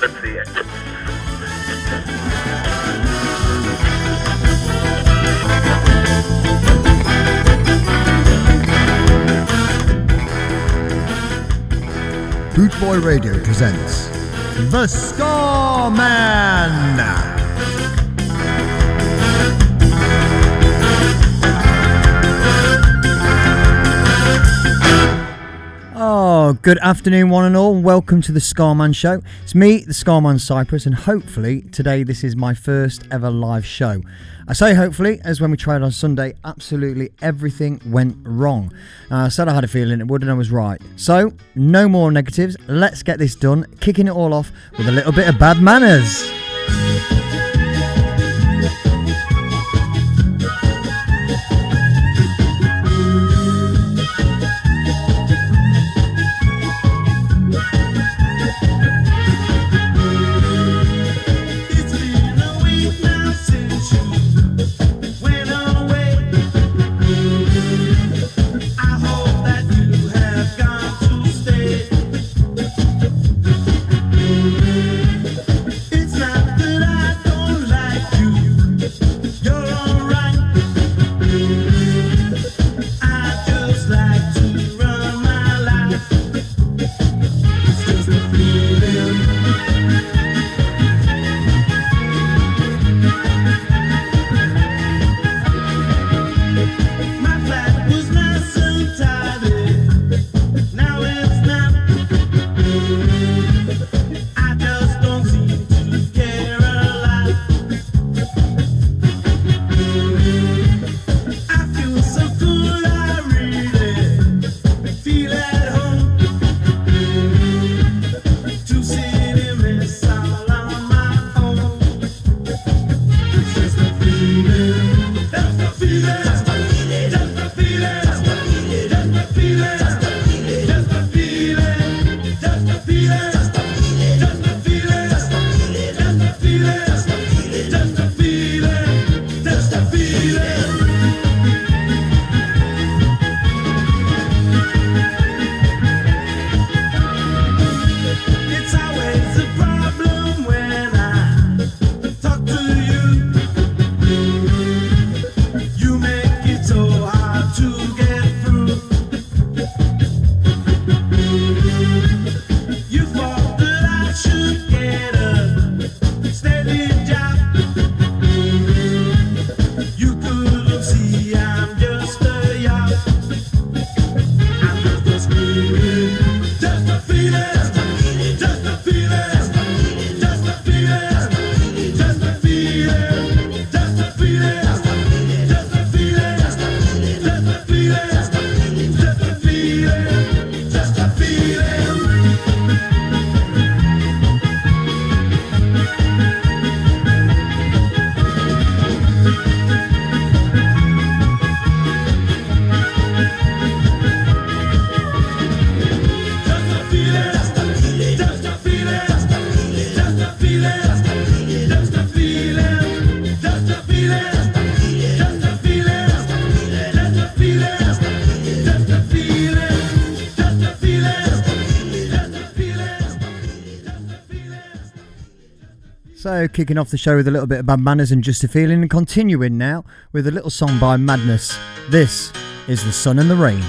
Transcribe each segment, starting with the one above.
Let's see it. Boot Boy Radio presents The Scar Man. Good afternoon, one and all. Welcome to the Scarman Show. It's me, the Scarman Cypress, and hopefully today this is my first ever live show. I say hopefully, as when we tried on Sunday, absolutely everything went wrong. Uh, I said I had a feeling it would, and I was right. So, no more negatives. Let's get this done, kicking it all off with a little bit of bad manners. So, kicking off the show with a little bit of Bad Manners and Just a Feeling, and continuing now with a little song by Madness. This is The Sun and the Rain.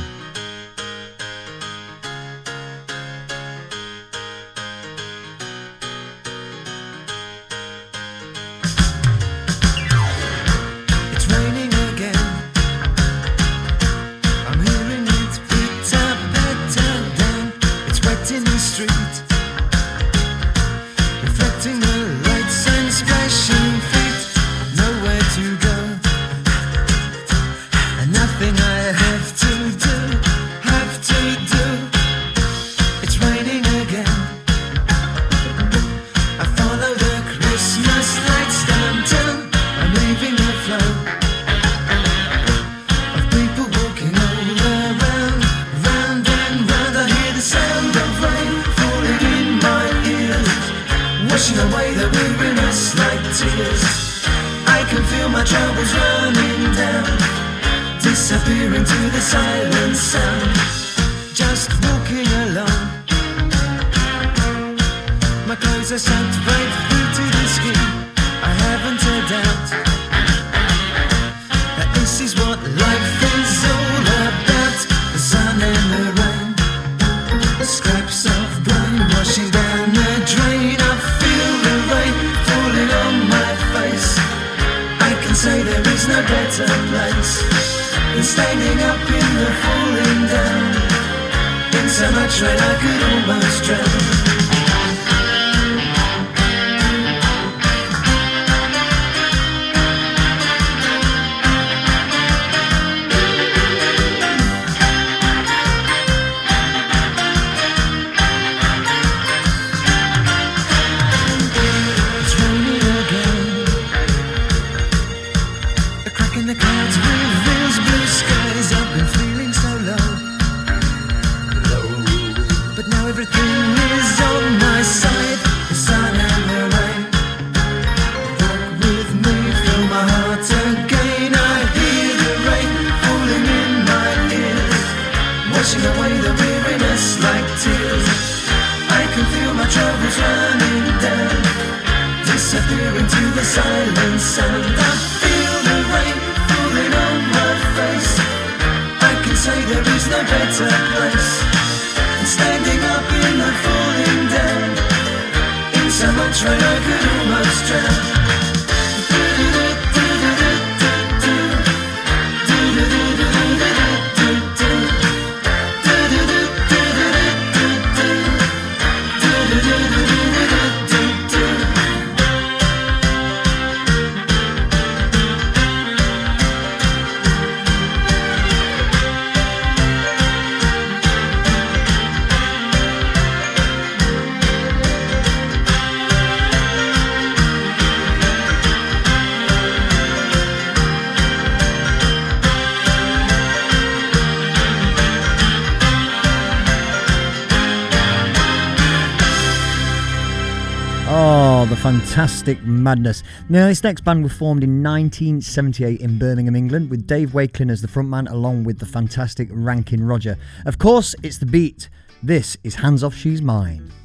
madness. Now, this next band was formed in 1978 in Birmingham, England, with Dave Wakeling as the frontman, along with the fantastic Rankin Roger. Of course, it's the beat. This is Hands Off She's Mine.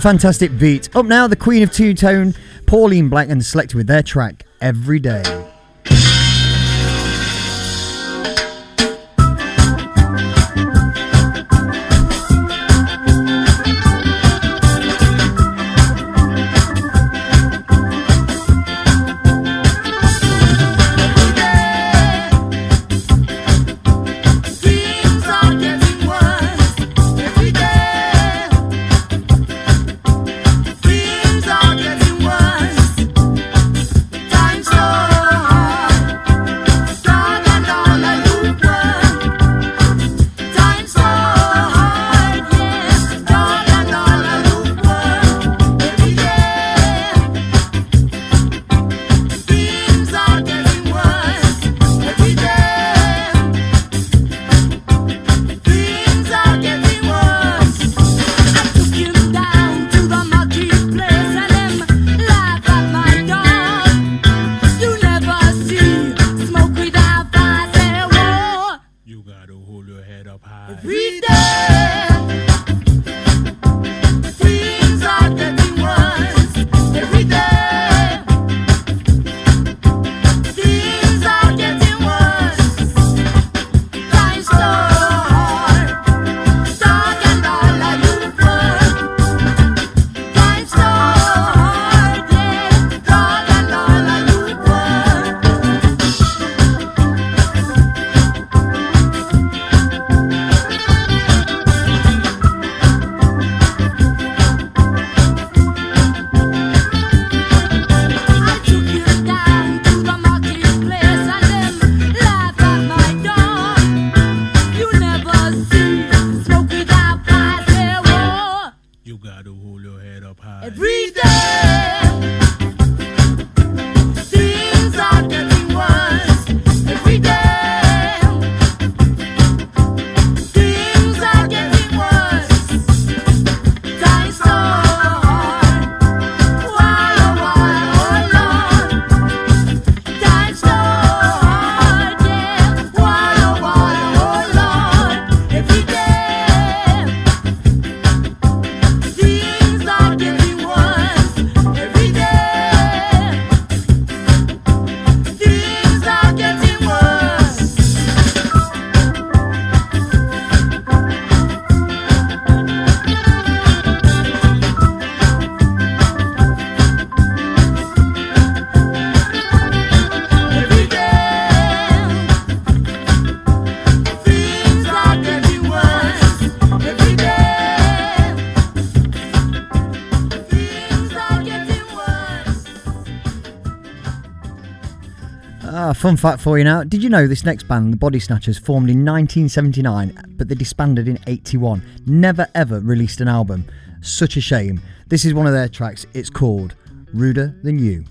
A fantastic beat. Up now, the Queen of Two Tone, Pauline Black, and Selecter with their track Every Day. fun fact for you now. Did you know this next band, the Body Snatchers, formed in 1979, but they disbanded in 81? Never ever released an album. Such a shame. This is one of their tracks. It's called Ruder Than You.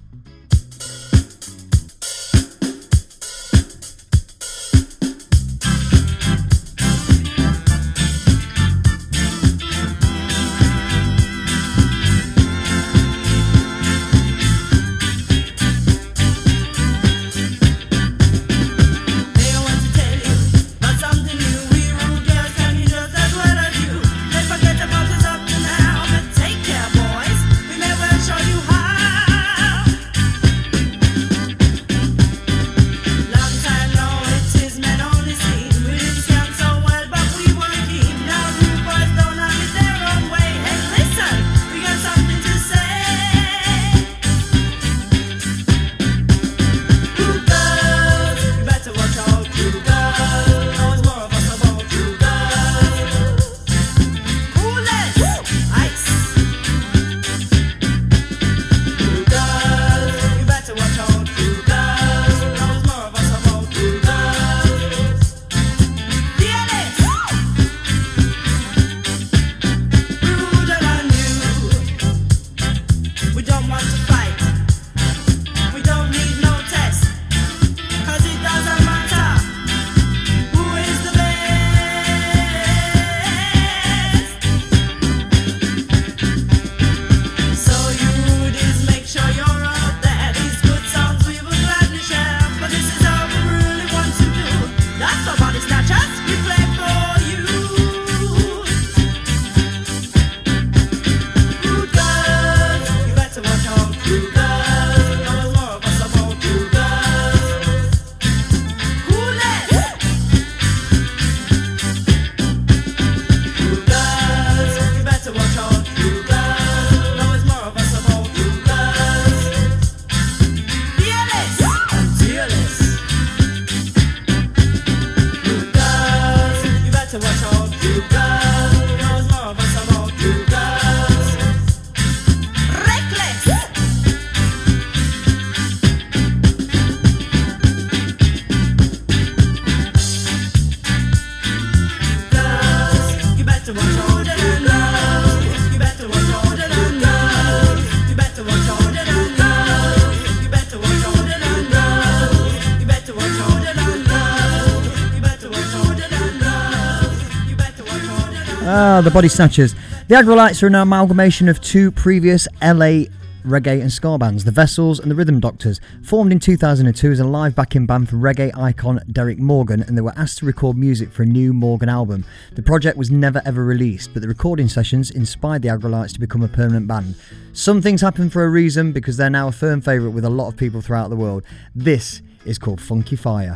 The Body Snatchers. The Aggrolites are an amalgamation of two previous LA reggae and ska bands, the Vessels and the Rhythm Doctors. Formed in 2002 as a live backing band for reggae icon Derrick Morgan, and they were asked to record music for a new Morgan album. The project was never ever released, but the recording sessions inspired the Aggrolites to become a permanent band. Some things happen for a reason because they're now a firm favourite with a lot of people throughout the world. This is called Funky Fire.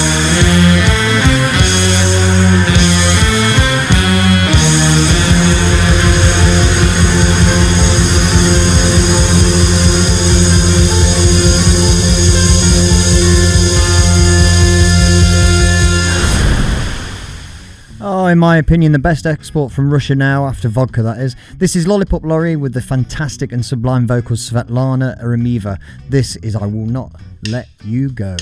my opinion, the best export from Russia now, after vodka that is. This is Lollipop Lorry with the fantastic and sublime vocals Svetlana Remeva. This is I Will Not Let You Go.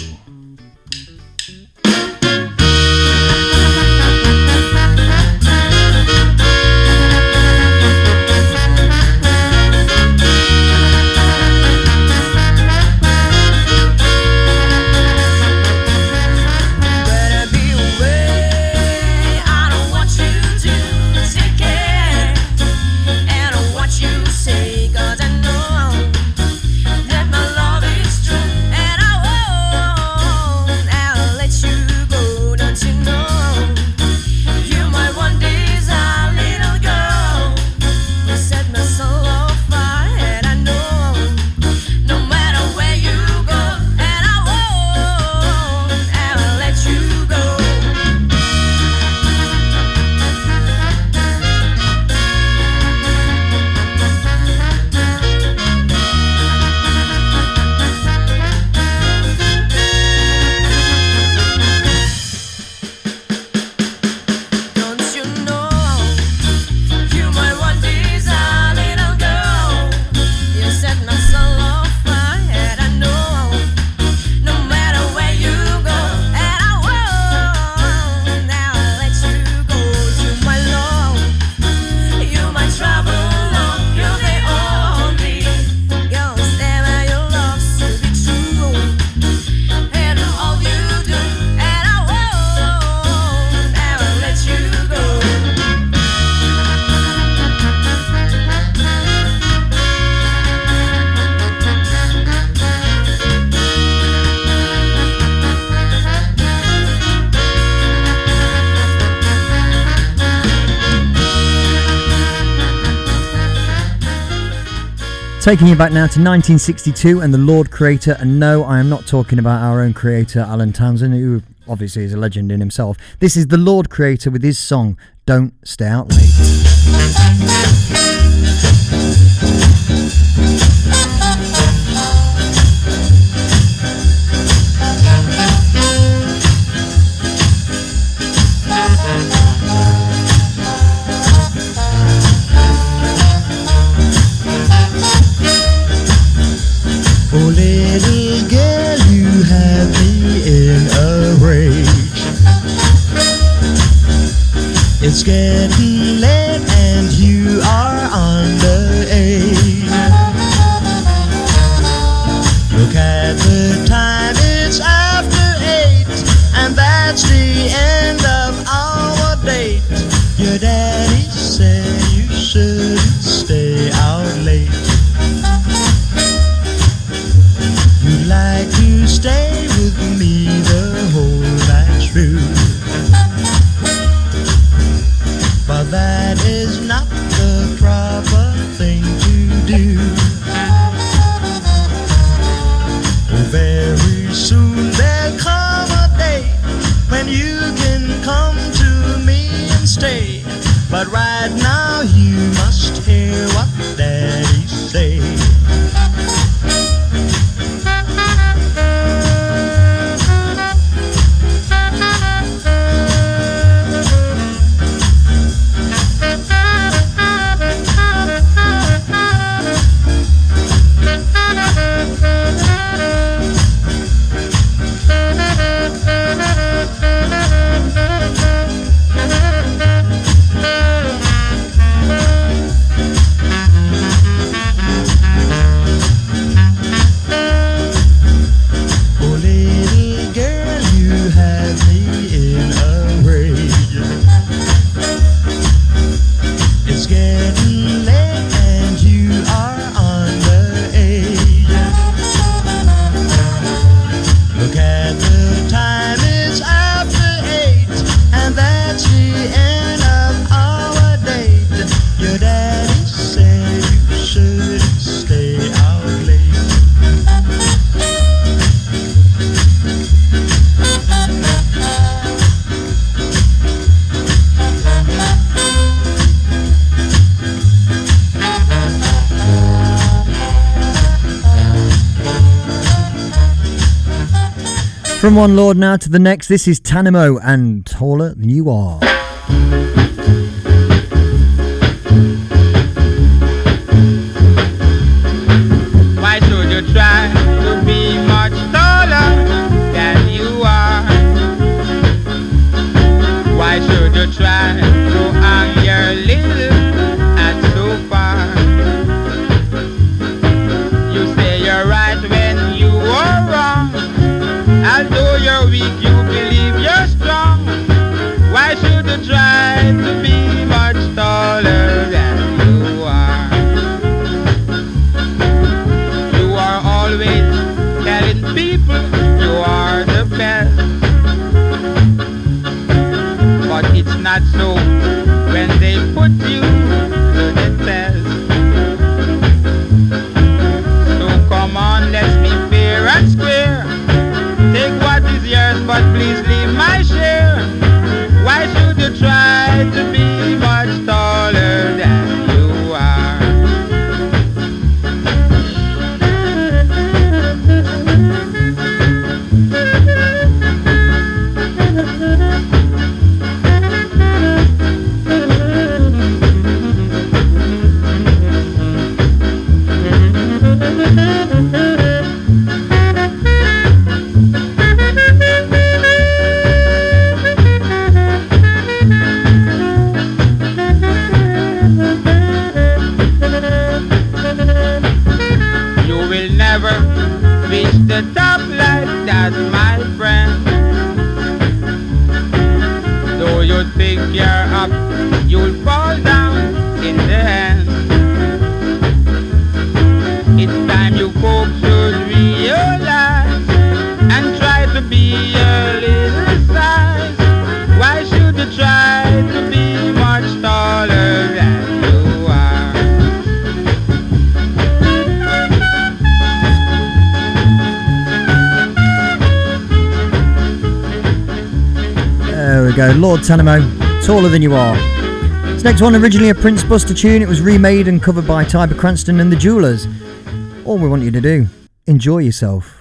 Taking you back now to 1962 and the Lord Creator, and no, I am not talking about our own creator, Alan Townsend, who obviously is a legend in himself. This is the Lord Creator with his song, Don't Stay Out Late. It's getting late. ride now. From one Lord now to the next, this is Tanamo and Taller Than You Are. Guantanamo, Taller Than You Are. This next one, originally a Prince Buster tune, it was remade and covered by Tyber Cranston and the Jewelers. All we want you to do, enjoy yourself.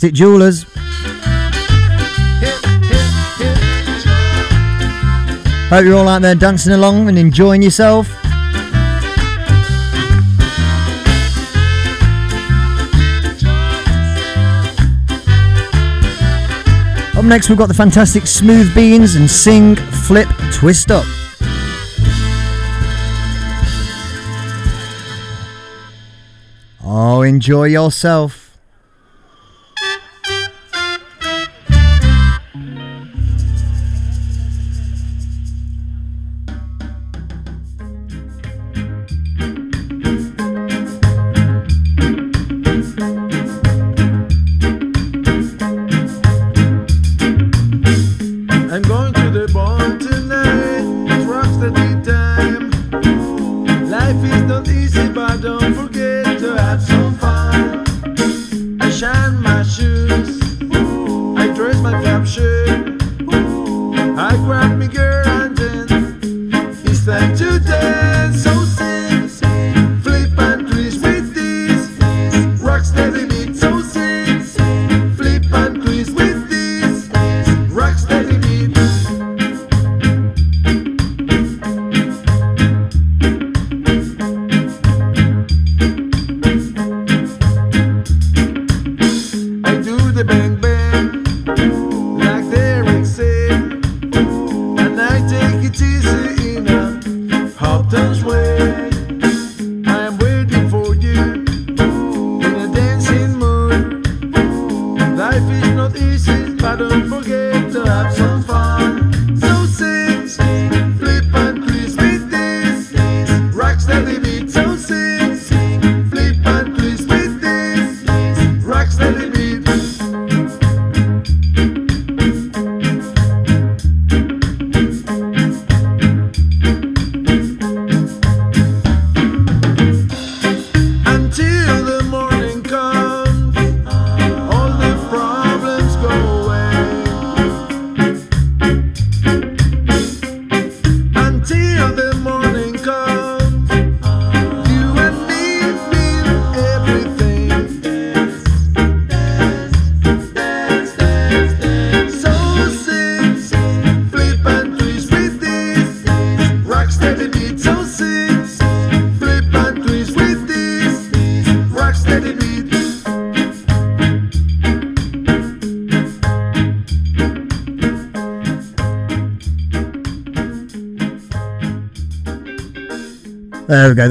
Fantastic Jewelers. Hope you're all out there dancing along and enjoying yourself. Up next, we've got the fantastic Smooth Beans and Sing, Flip, Twist Up. Oh, enjoy yourself.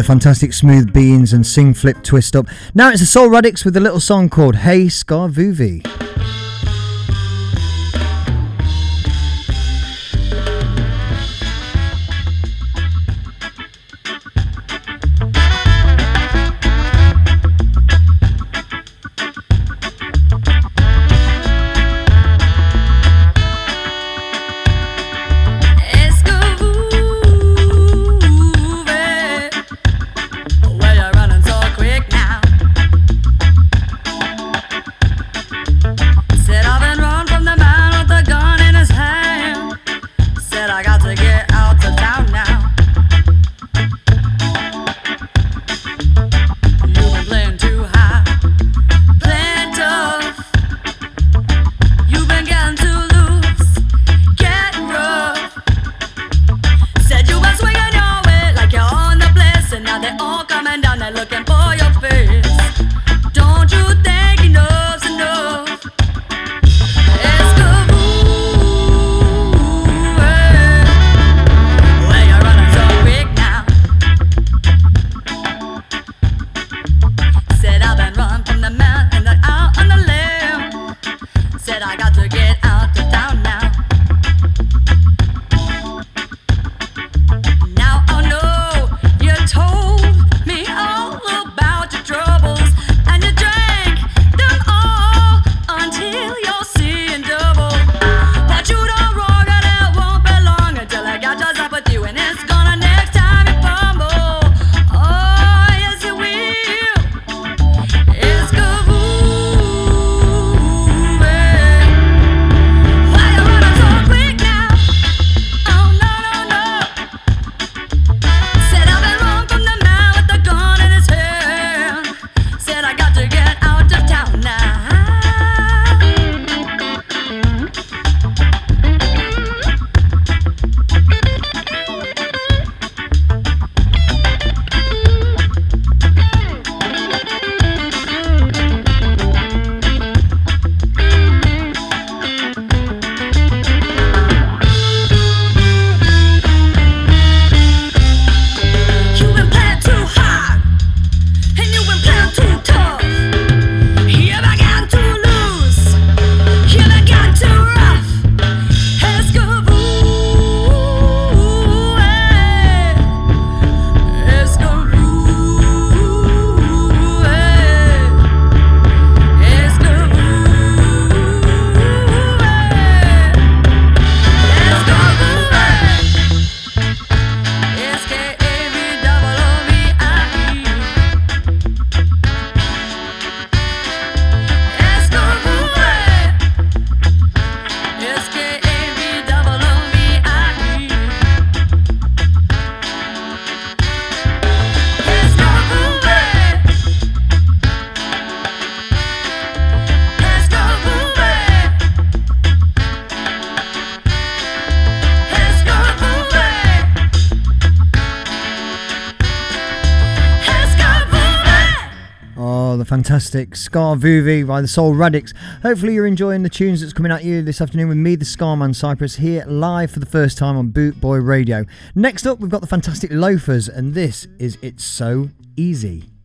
fantastic smooth beans and sing flip twist up. Now it's the Soul Radics with a little song called Hey Scar Vuvie. Fantastic Scar Vuvi by the Soul Radics. Hopefully, you're enjoying the tunes that's coming at you this afternoon with me, the Scarman Cypress, here live for the first time on Boot Boy Radio. Next up, we've got the fantastic Loafers, and this is It's So Easy.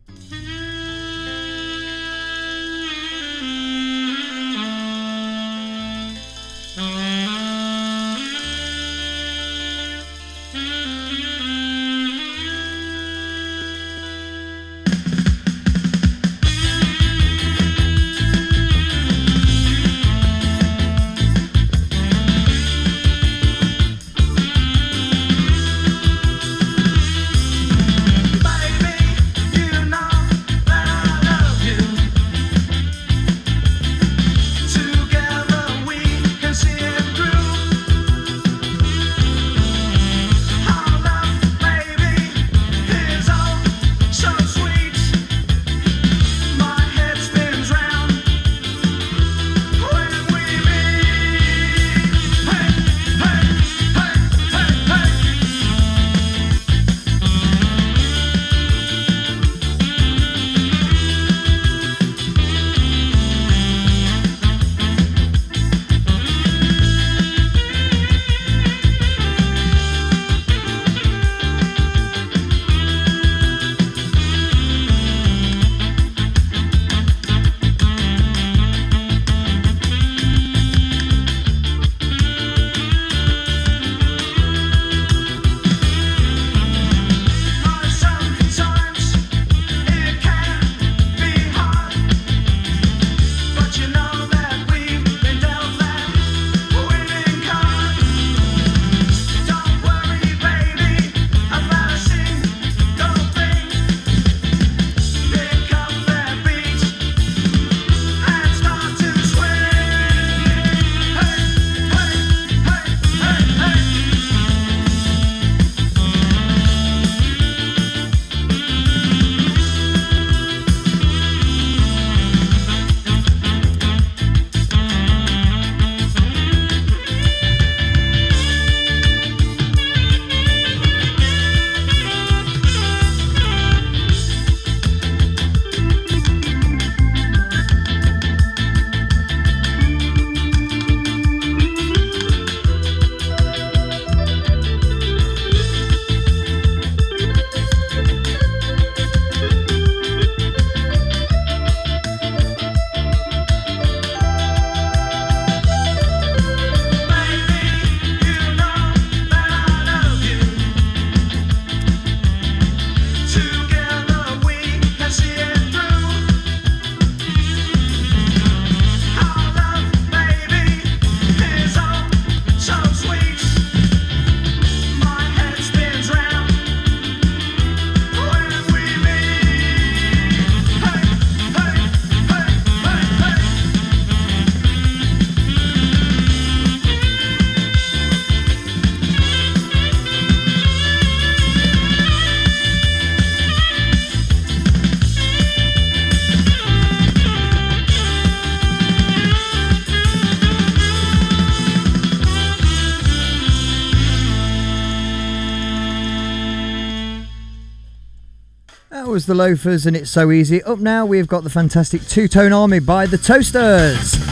The Loafers, and it's so easy. Up now, we've got the fantastic Two Tone Army by the Toasters.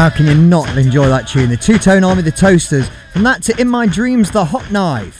How can you not enjoy that tune? The Two Tone Army, the Toasters. From that to In My Dreams, the Hot Knife.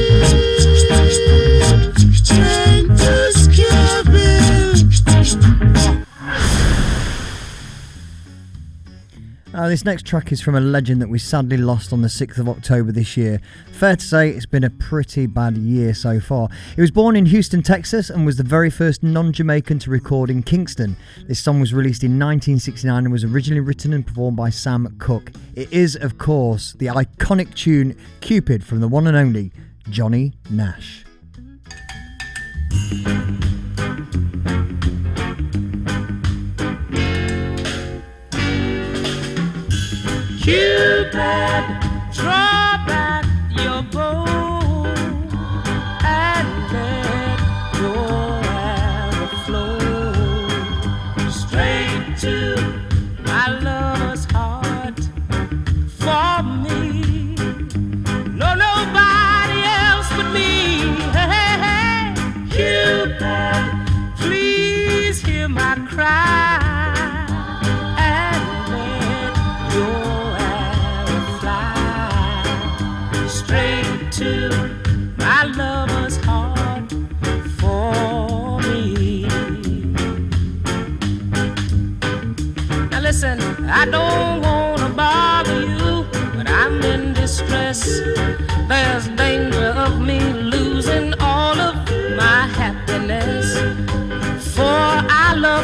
This next track is from a legend that we sadly lost on the 6th of October this year. Fair to say, it's been a pretty bad year so far. He was born in Houston, Texas, and was the very first non Jamaican to record in Kingston. This song was released in 1969 and was originally written and performed by Sam Cooke. It is, of course, the iconic tune Cupid from the one and only Johnny Nash. Cupid,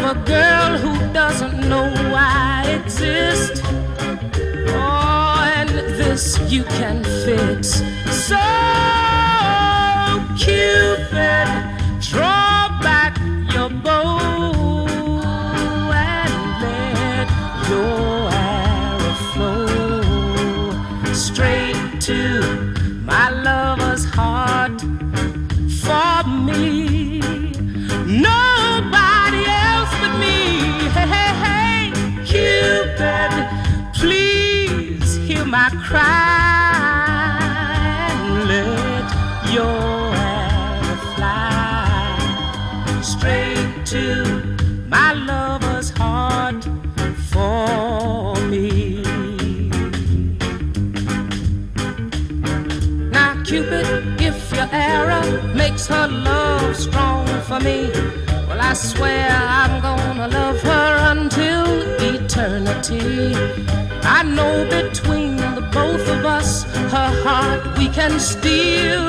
a girl who doesn't know I exist. Oh, and this you can fix. So, Cupid, cry and let your arrow fly straight to my lover's heart for me. Now, Cupid, if your arrow makes her love strong for me, well, I swear I'm gonna love her until eternity. I know between both of us, her heart we can steal.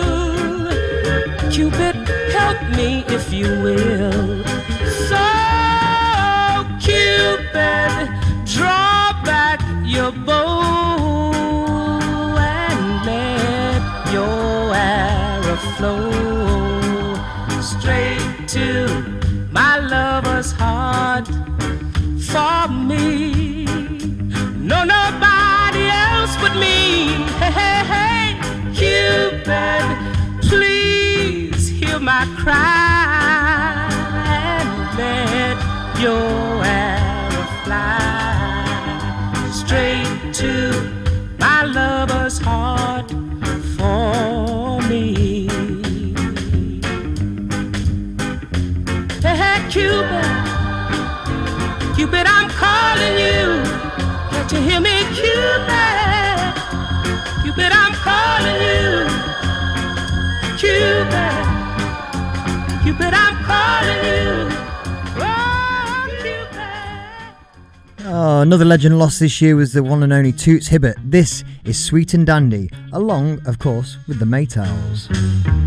Cupid, help me if you will. So, Cupid, draw back your bow and let your arrow flow straight to my lover's heart for me. No, nobody else but me. Hey, hey, hey, Cupid, please hear my cry and let your arrow fly straight to my lover's heart for me. Hey, hey, Cupid, Cupid, I'm calling you. You hear me, Cupid? Cupid, I'm calling you. Cupid, I'm calling you. Oh. Oh, another legend lost this year was the one and only Toots Hibbert. This is Sweet and Dandy, along, of course, with the Maytals.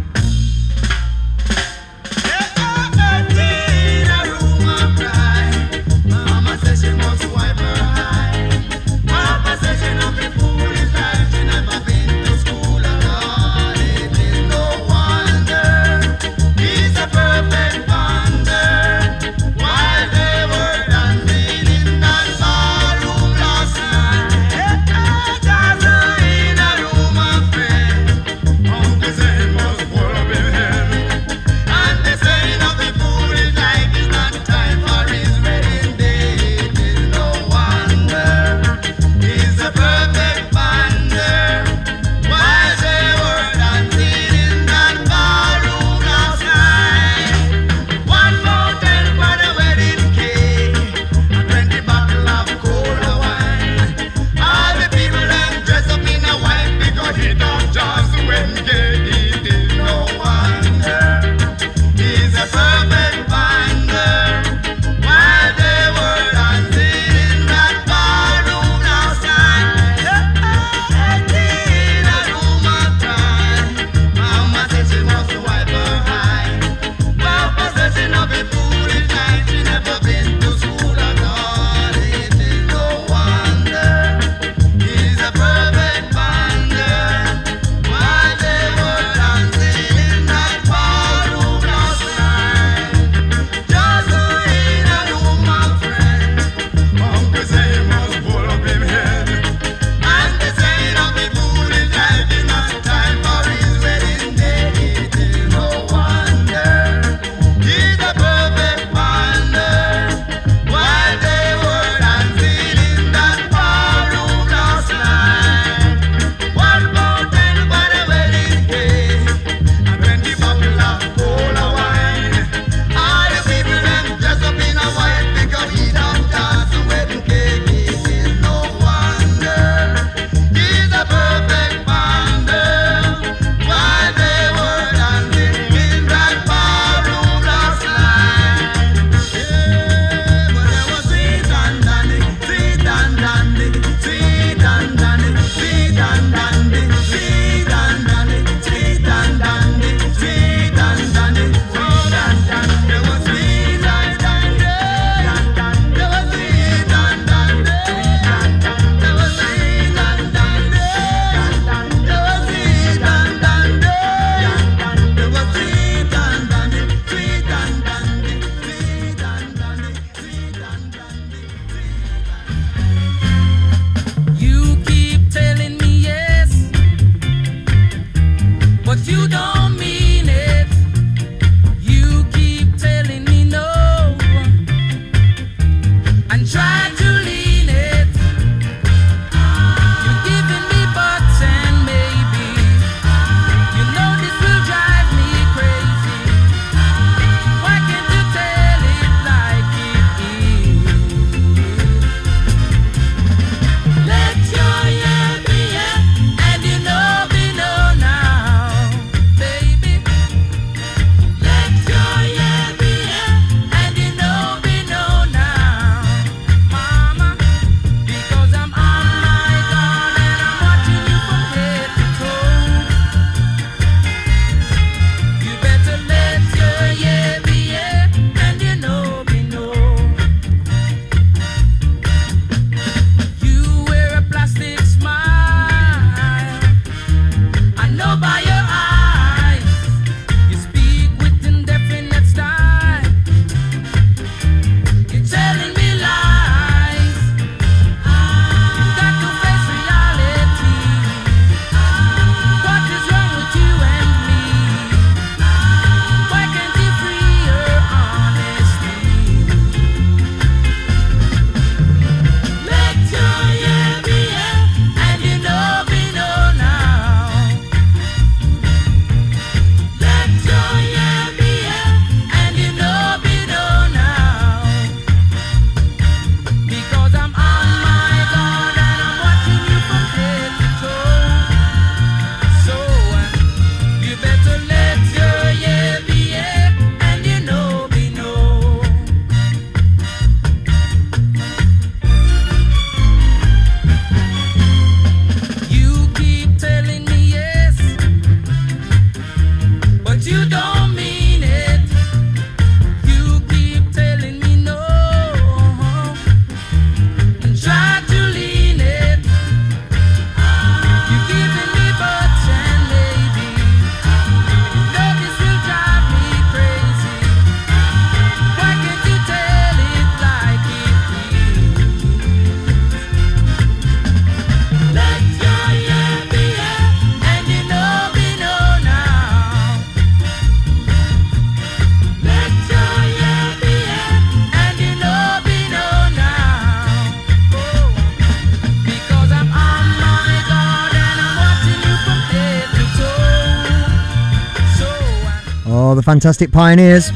the fantastic pioneers.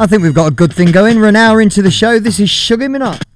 I think we've got a good thing going. We're an hour into the show. This is Sugar Minott.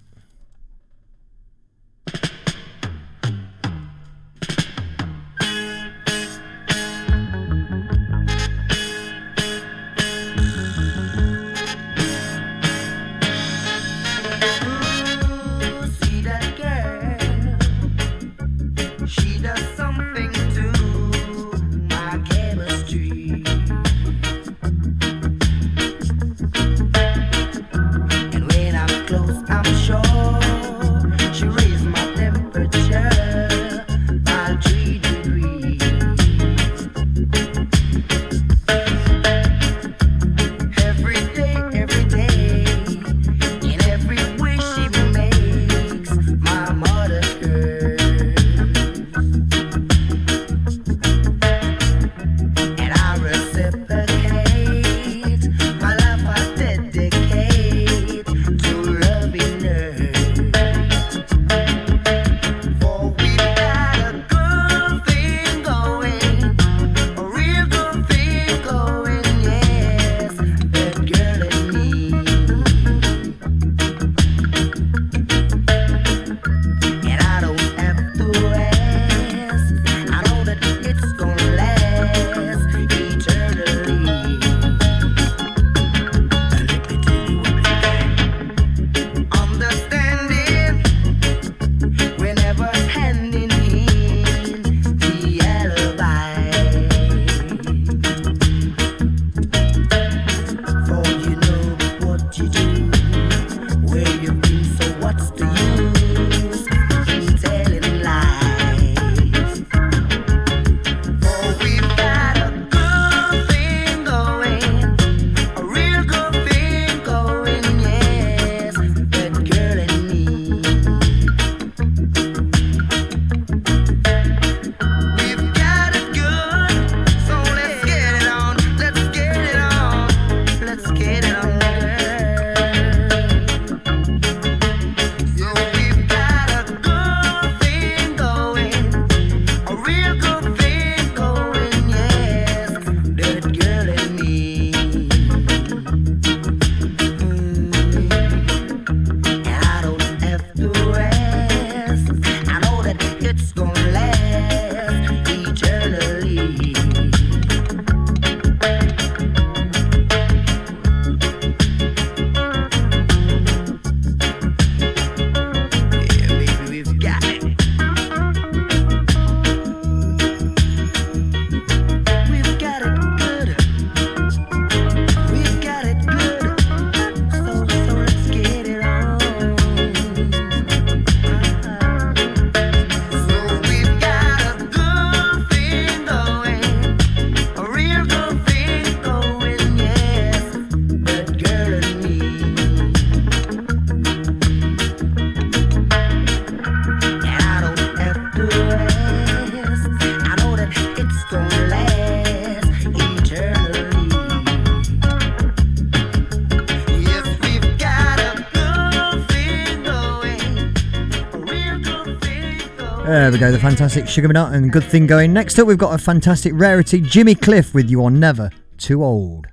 fantastic Sugar Minott and Good Thing Going. Next up, we've got a fantastic rarity, Jimmy Cliff, with You Are Never Too Old.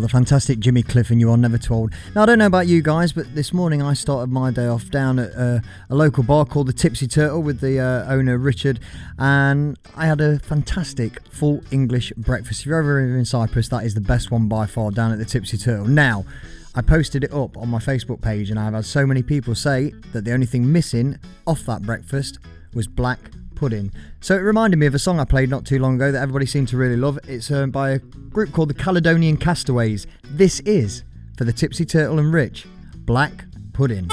The fantastic Jimmy Cliff and You Are Never Too Old. Now, I don't know about you guys, but this morning I started my day off down at uh, a local bar called the Tipsy Turtle with the uh, owner Richard, and I had a fantastic full English breakfast. If you're ever in Cyprus, that is the best one by far down at the Tipsy Turtle. Now, I posted it up on my Facebook page, and I've had so many people say that the only thing missing off that breakfast was black pudding. So it reminded me of a song I played not too long ago that everybody seemed to really love. It's um, by a group called the Caledonian Castaways. This is for the Tipsy Turtle and Rich Black Pudding.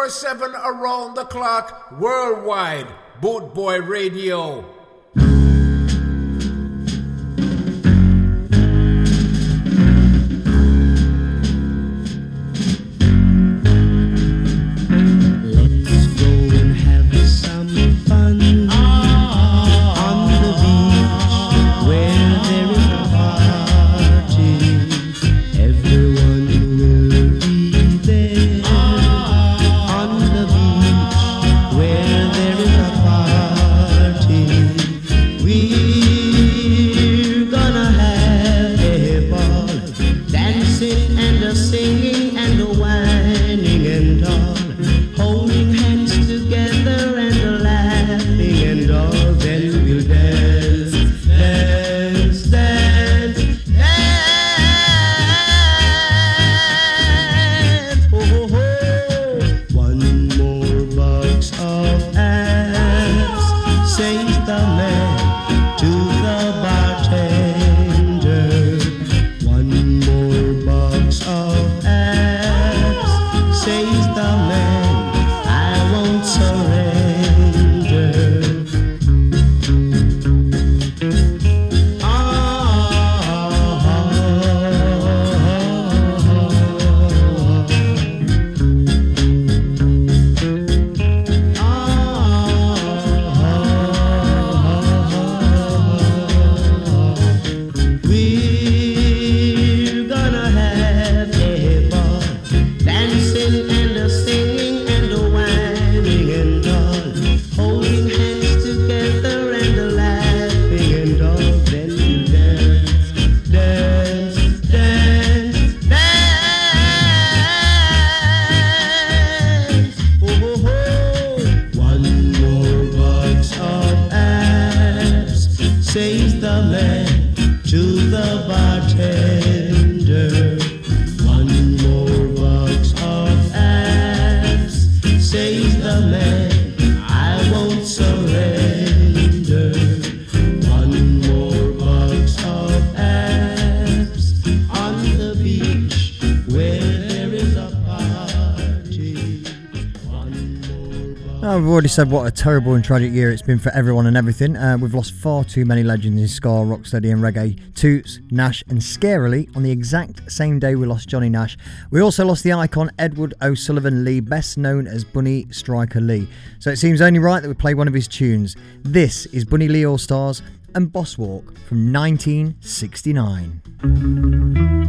24 7 around the clock worldwide. Boot Boy Radio. Said what a terrible and tragic year it's been for everyone and everything. Uh, we've lost far too many legends in ska, rocksteady, and reggae. Toots, Nash, and scarily, on the exact same day we lost Johnny Nash, we also lost the icon Edward O'Sullivan Lee, best known as Bunny Striker Lee. So it seems only right that we play one of his tunes. This is Bunny Lee All Stars and Boss Walk from 1969.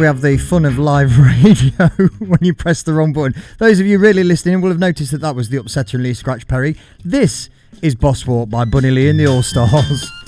We have the fun of live radio when you press the wrong button. Those of you really listening will have noticed that that was the Upsetter and Lee Scratch Perry. This is Boss Walk by Bunny Lee and the All Stars.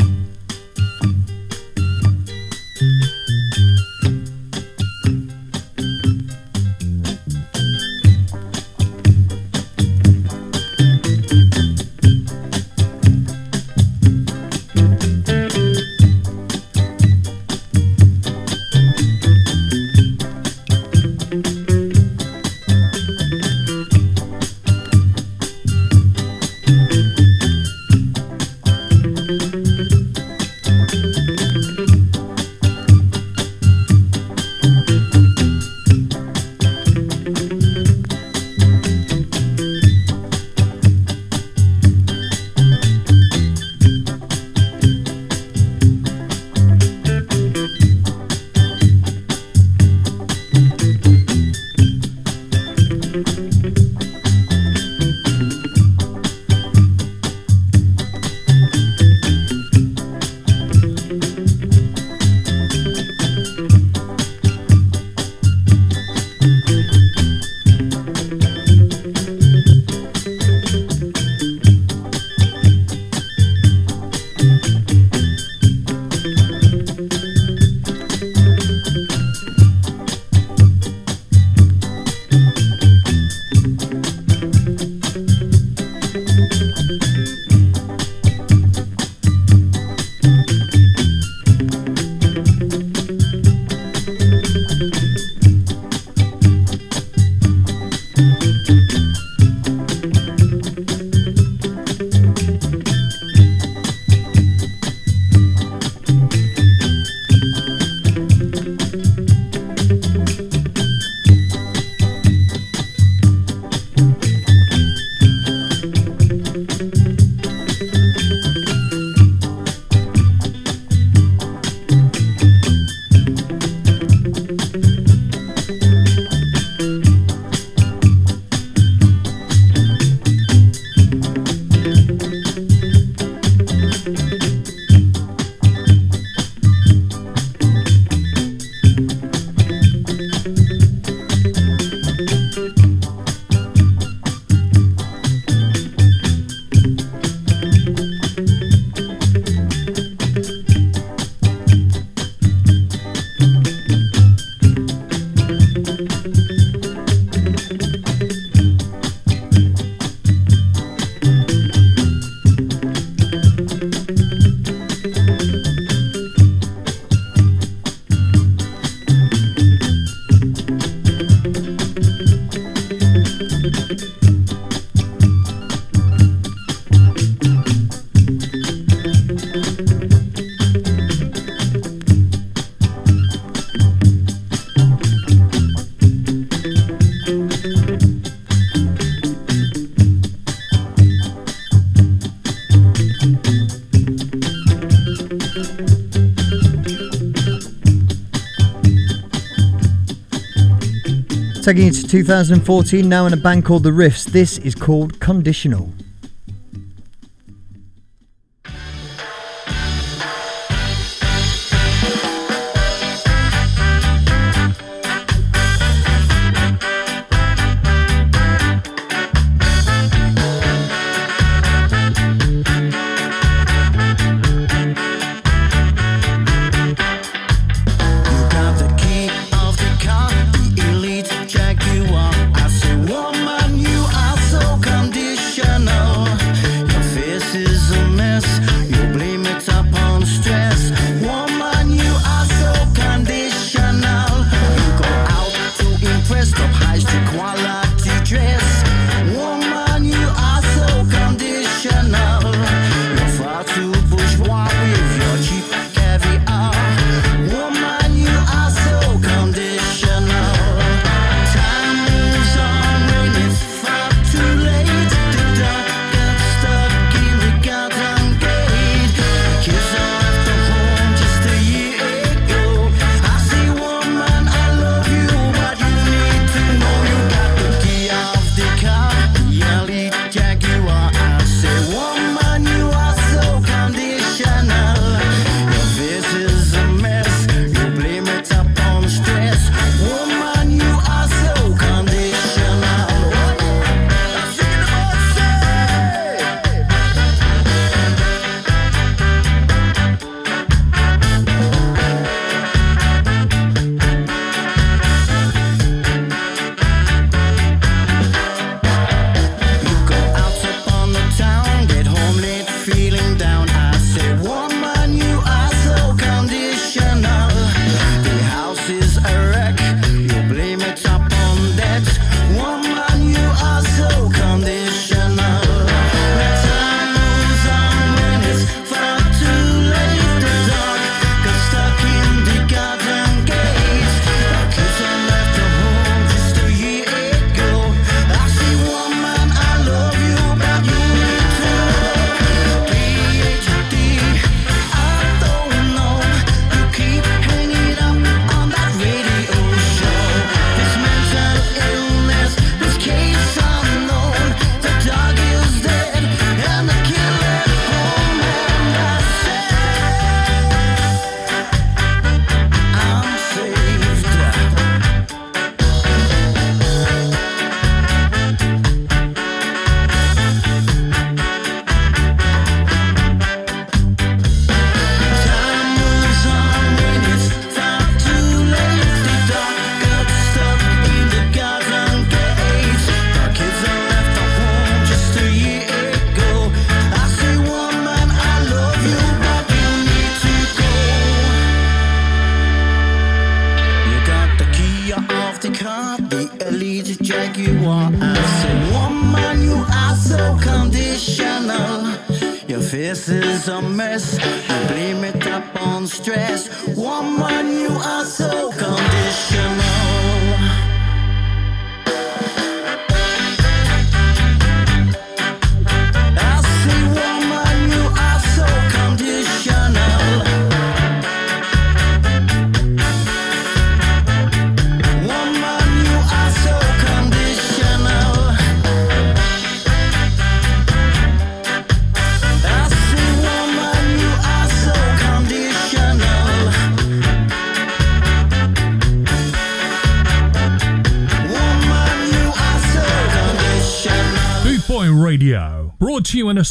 Taking to 2014 now in a band called The Riffs, this is called Conditional.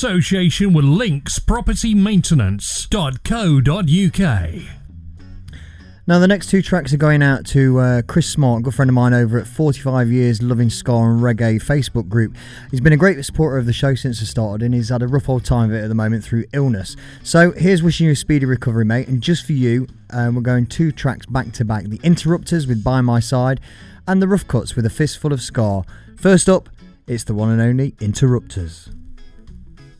association with Links Property linkspropertymaintenance.co.uk. Now, the next two tracks are going out to uh, Chris Smart, good friend of mine over at 45 Years Loving Ska and Reggae Facebook group. He's been a great supporter of the show since it started, and he's had a rough old time of it at the moment through illness. So, here's wishing you a speedy recovery, mate. And just for you, uh, we're going two tracks back to back The Interrupters with By My Side, and The Rough Cuts with A Fistful of Ska. First up, it's the one and only Interrupters.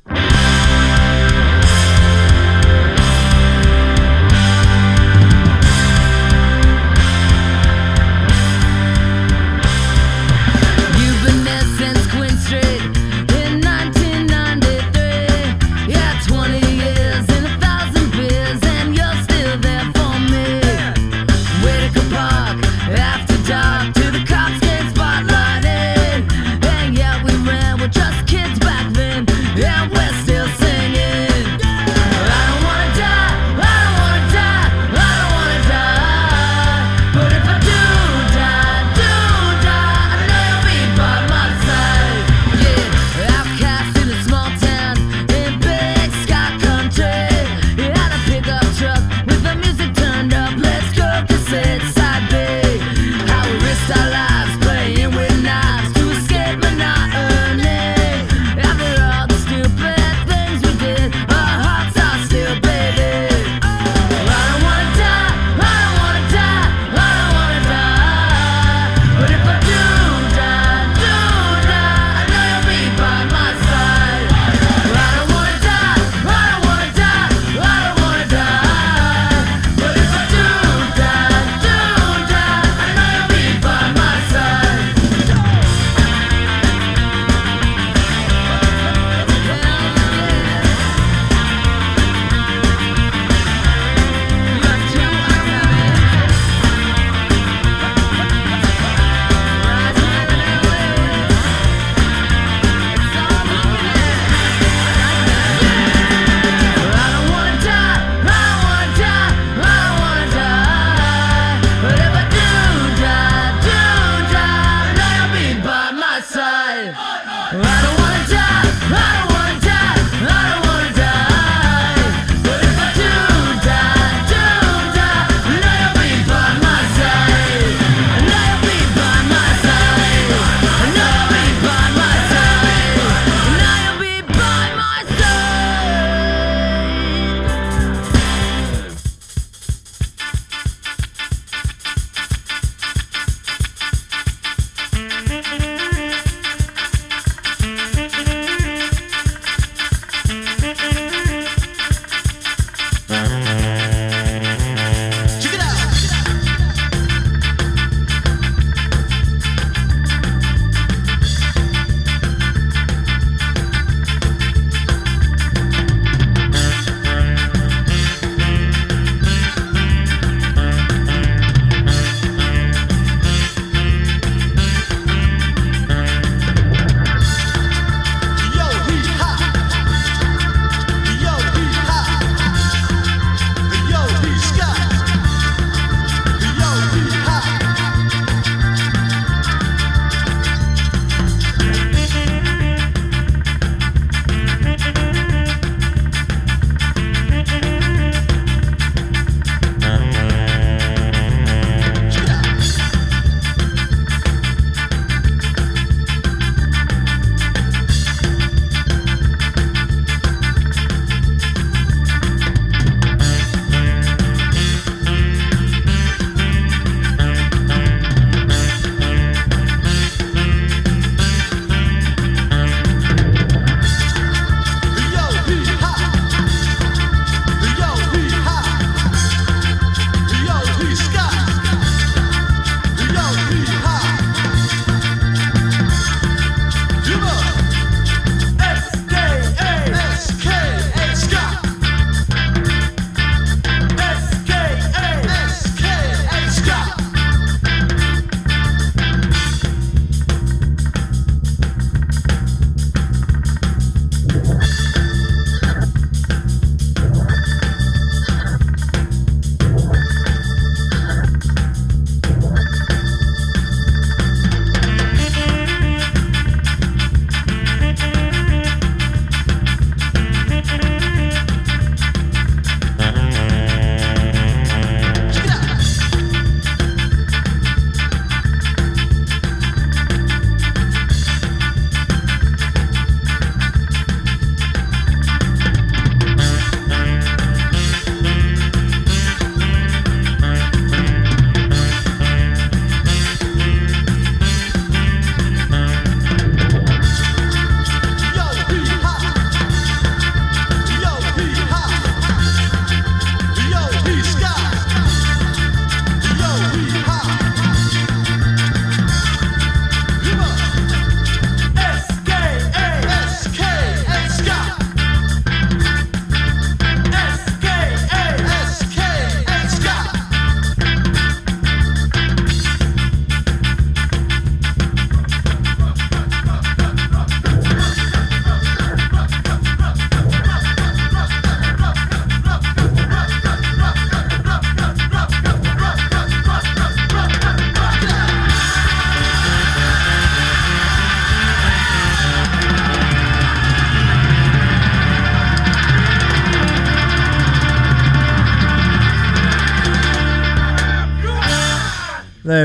Bye.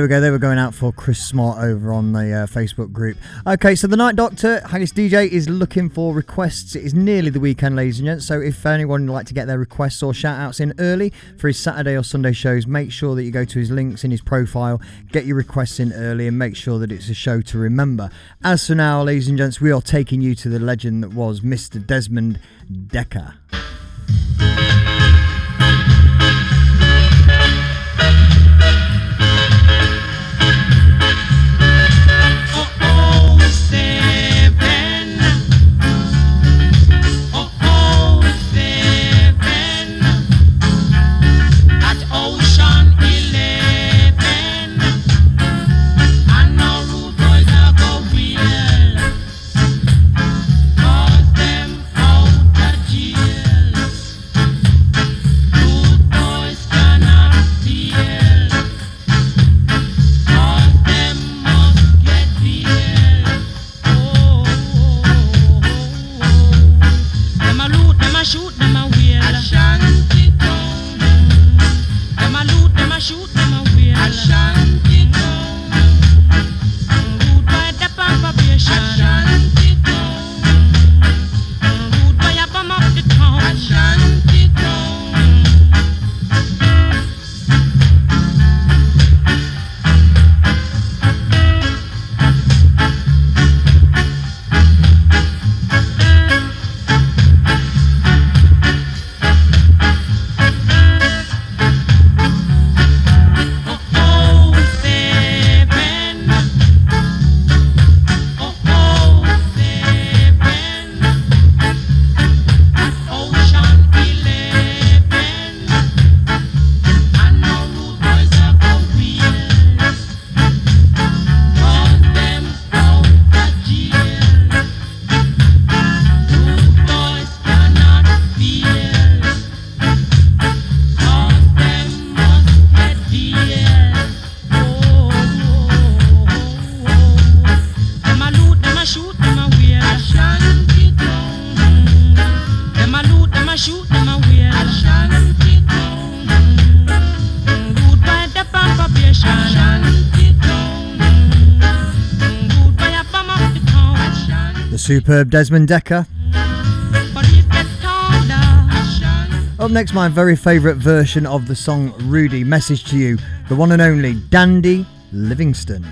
We go. They were going out for Chris Smart over on the uh, Facebook group. Okay, so the Night Doctor, Haggis DJ, is looking for requests. It is nearly the weekend, ladies and gents. So if anyone would like to get their requests or shout outs in early for his Saturday or Sunday shows, make sure that you go to his links in his profile, get your requests in early, and make sure that it's a show to remember. As for now, ladies and gents, we are taking you to the legend that was Mr. Desmond Dekker. Superb Desmond Dekker. Up next, my very favourite version of the song Rudy. Message to you, the one and only Dandy Livingstone.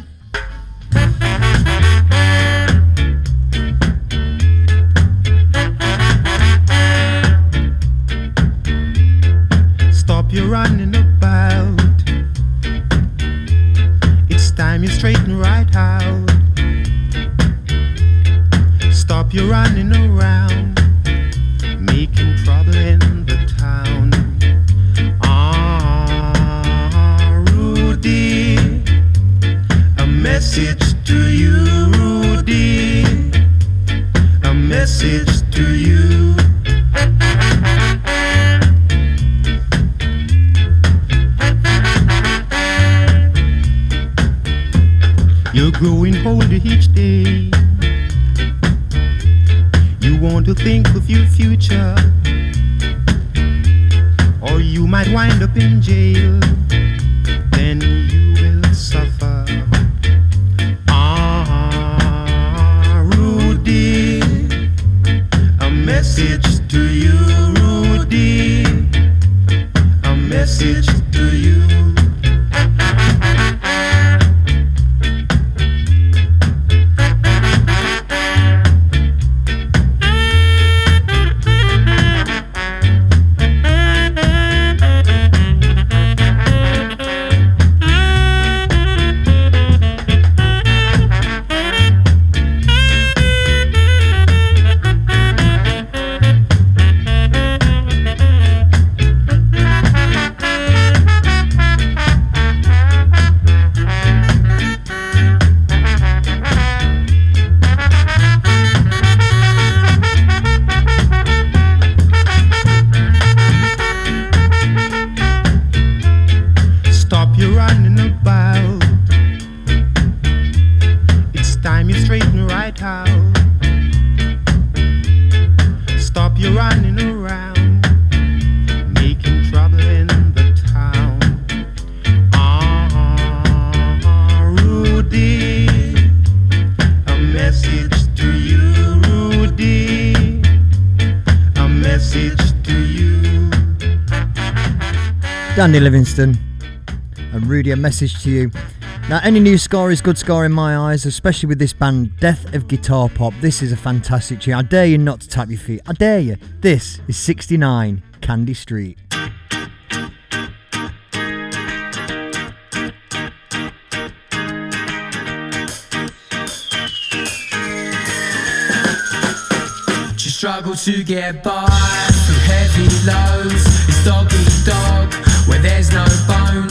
Think of your future, or you might wind up in jail. message to you. Now, any new score is good score in my eyes, especially with this band, Death of Guitar Pop. This is a fantastic tune. I dare you not to tap your feet. I dare you. This is 69 Candy Street. struggle to get by through heavy lows. It's doggy dog where there's no bone.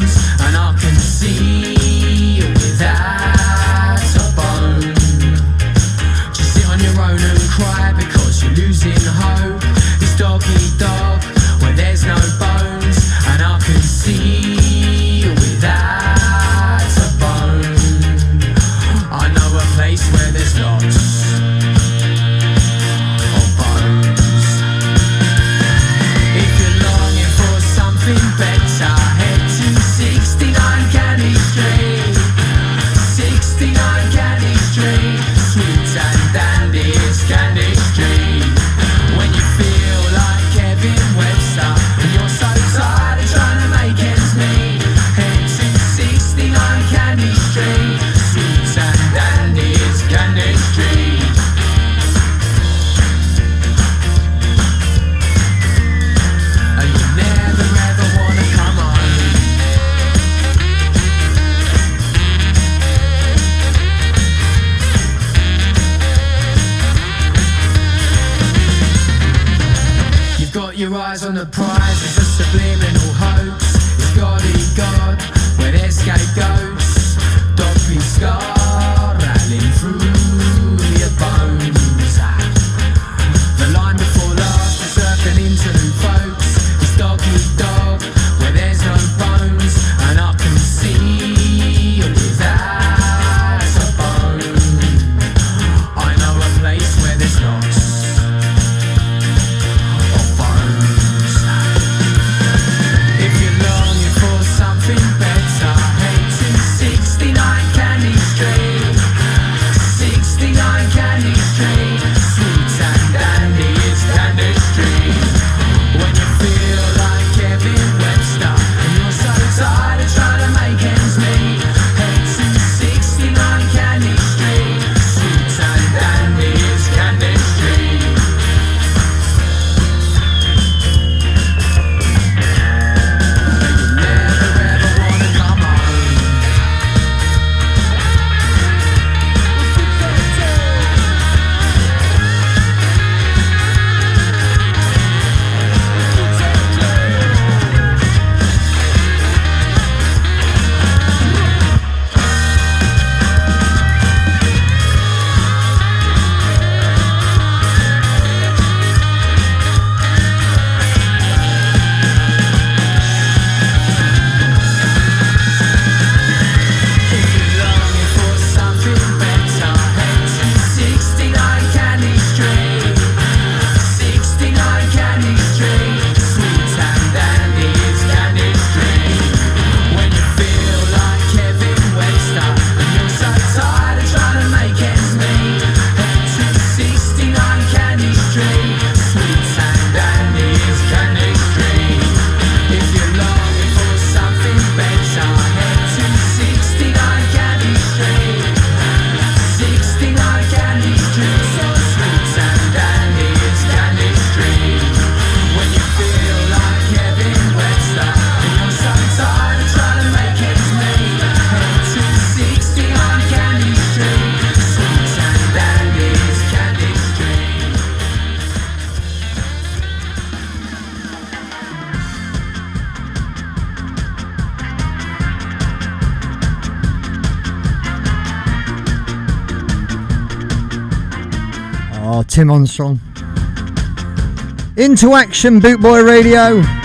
Tim Armstrong. Into action, Bootboy Radio.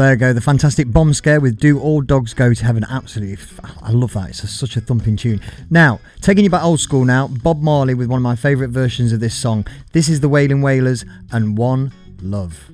there we go. The fantastic Bombskare with Do All Dogs Go to Heaven. Absolutely. F- I love that. It's a, such a thumping tune. Now, taking you back old school now, Bob Marley with one of my favourite versions of this song. This is the Wailing Wailers and One Love.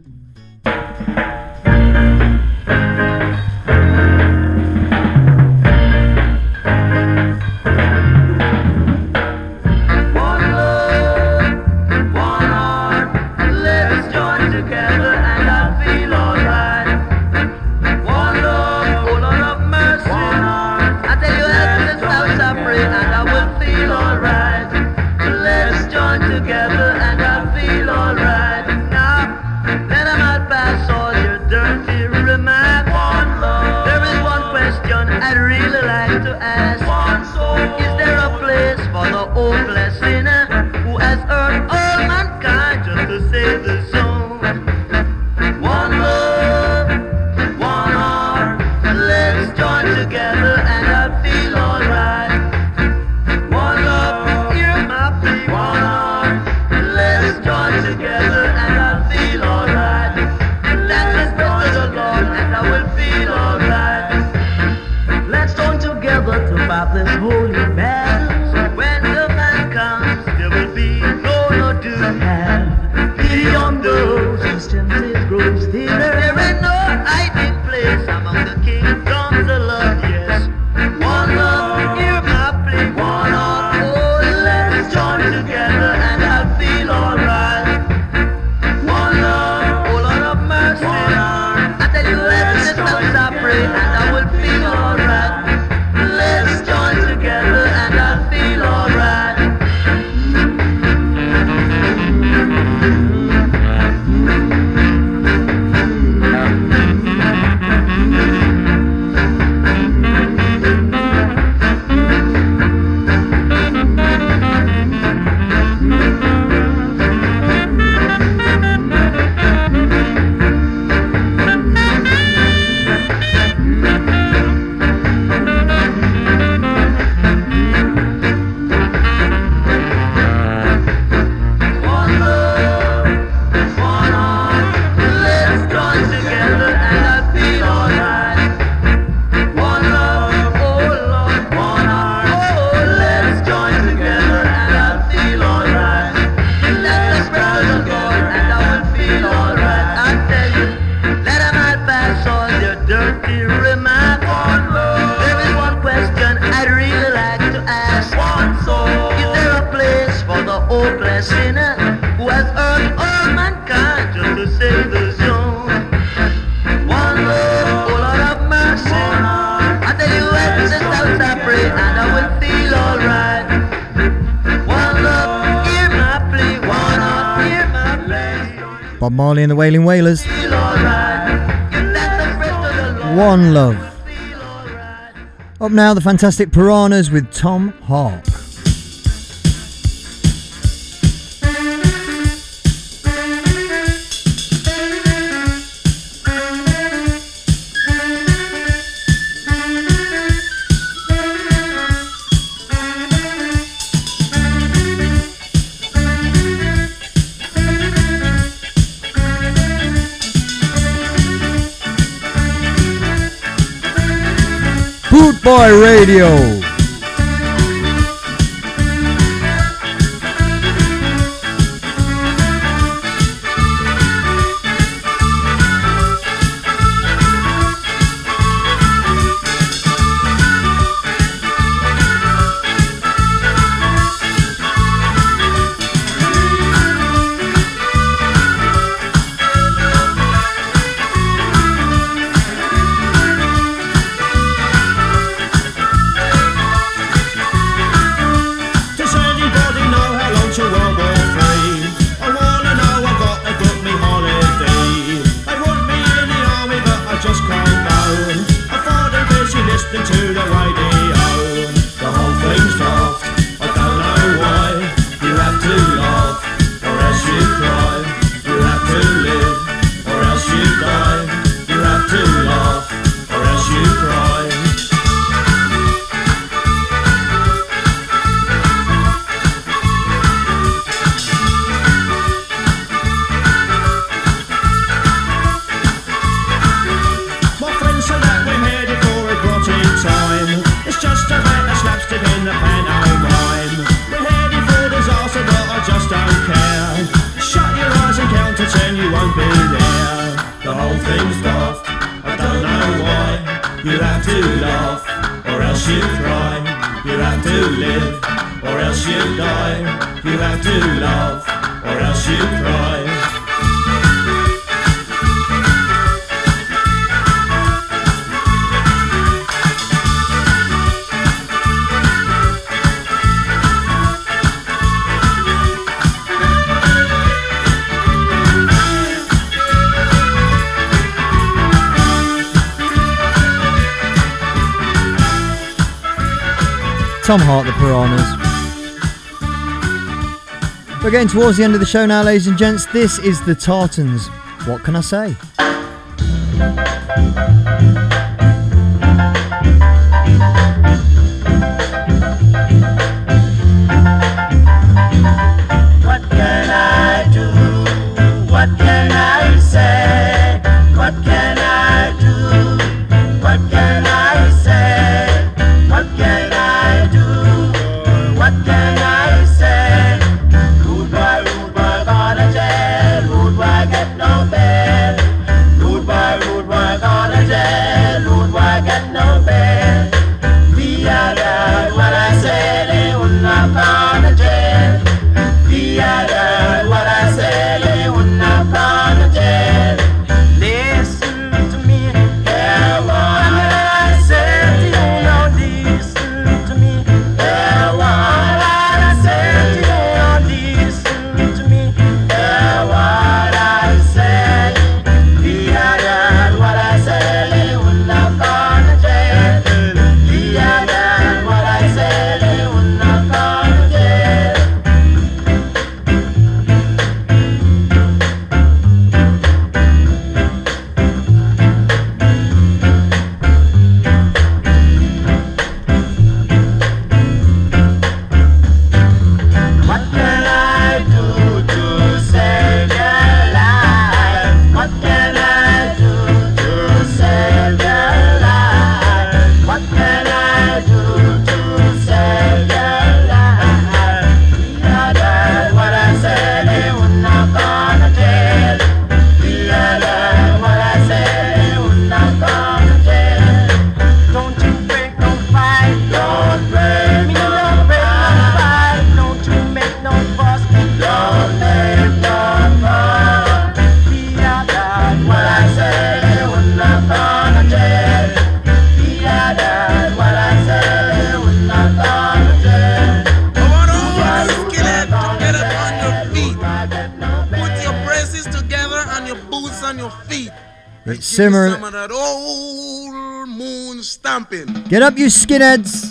Bob Marley and the Wailing Wailers. One Love. Up now, the fantastic Piranhas with Tom Hark. Boy Radio. getting towards the end of the show now, ladies and gents. This is the Tartans. What can I say? Get up, you skinheads!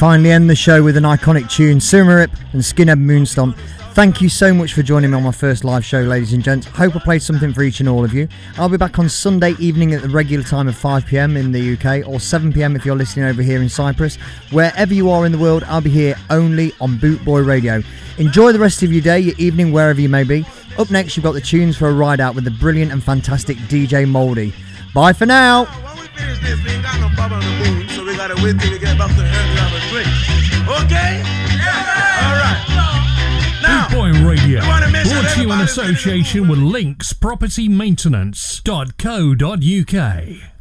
finally end the show with an iconic tune, Symarip and Skinhead Moonstomp. Thank you so much for joining me on my first live show, ladies and gents. Hope I played something for each and all of you. I'll be back on Sunday evening at the regular time of 5 pm in the UK or 7 pm if you're listening over here in Cyprus. Wherever you are in the world, I'll be here only on Bootboy Radio. Enjoy the rest of your day, your evening, wherever you may be. Up next, you've got the tunes for a ride out with the brilliant and fantastic DJ Moldy. Bye for now. Okay? All right. Now, Boot Boy Radio. we wanna make Brought to you in association with Links Property linkspropertymaintenance.co.uk.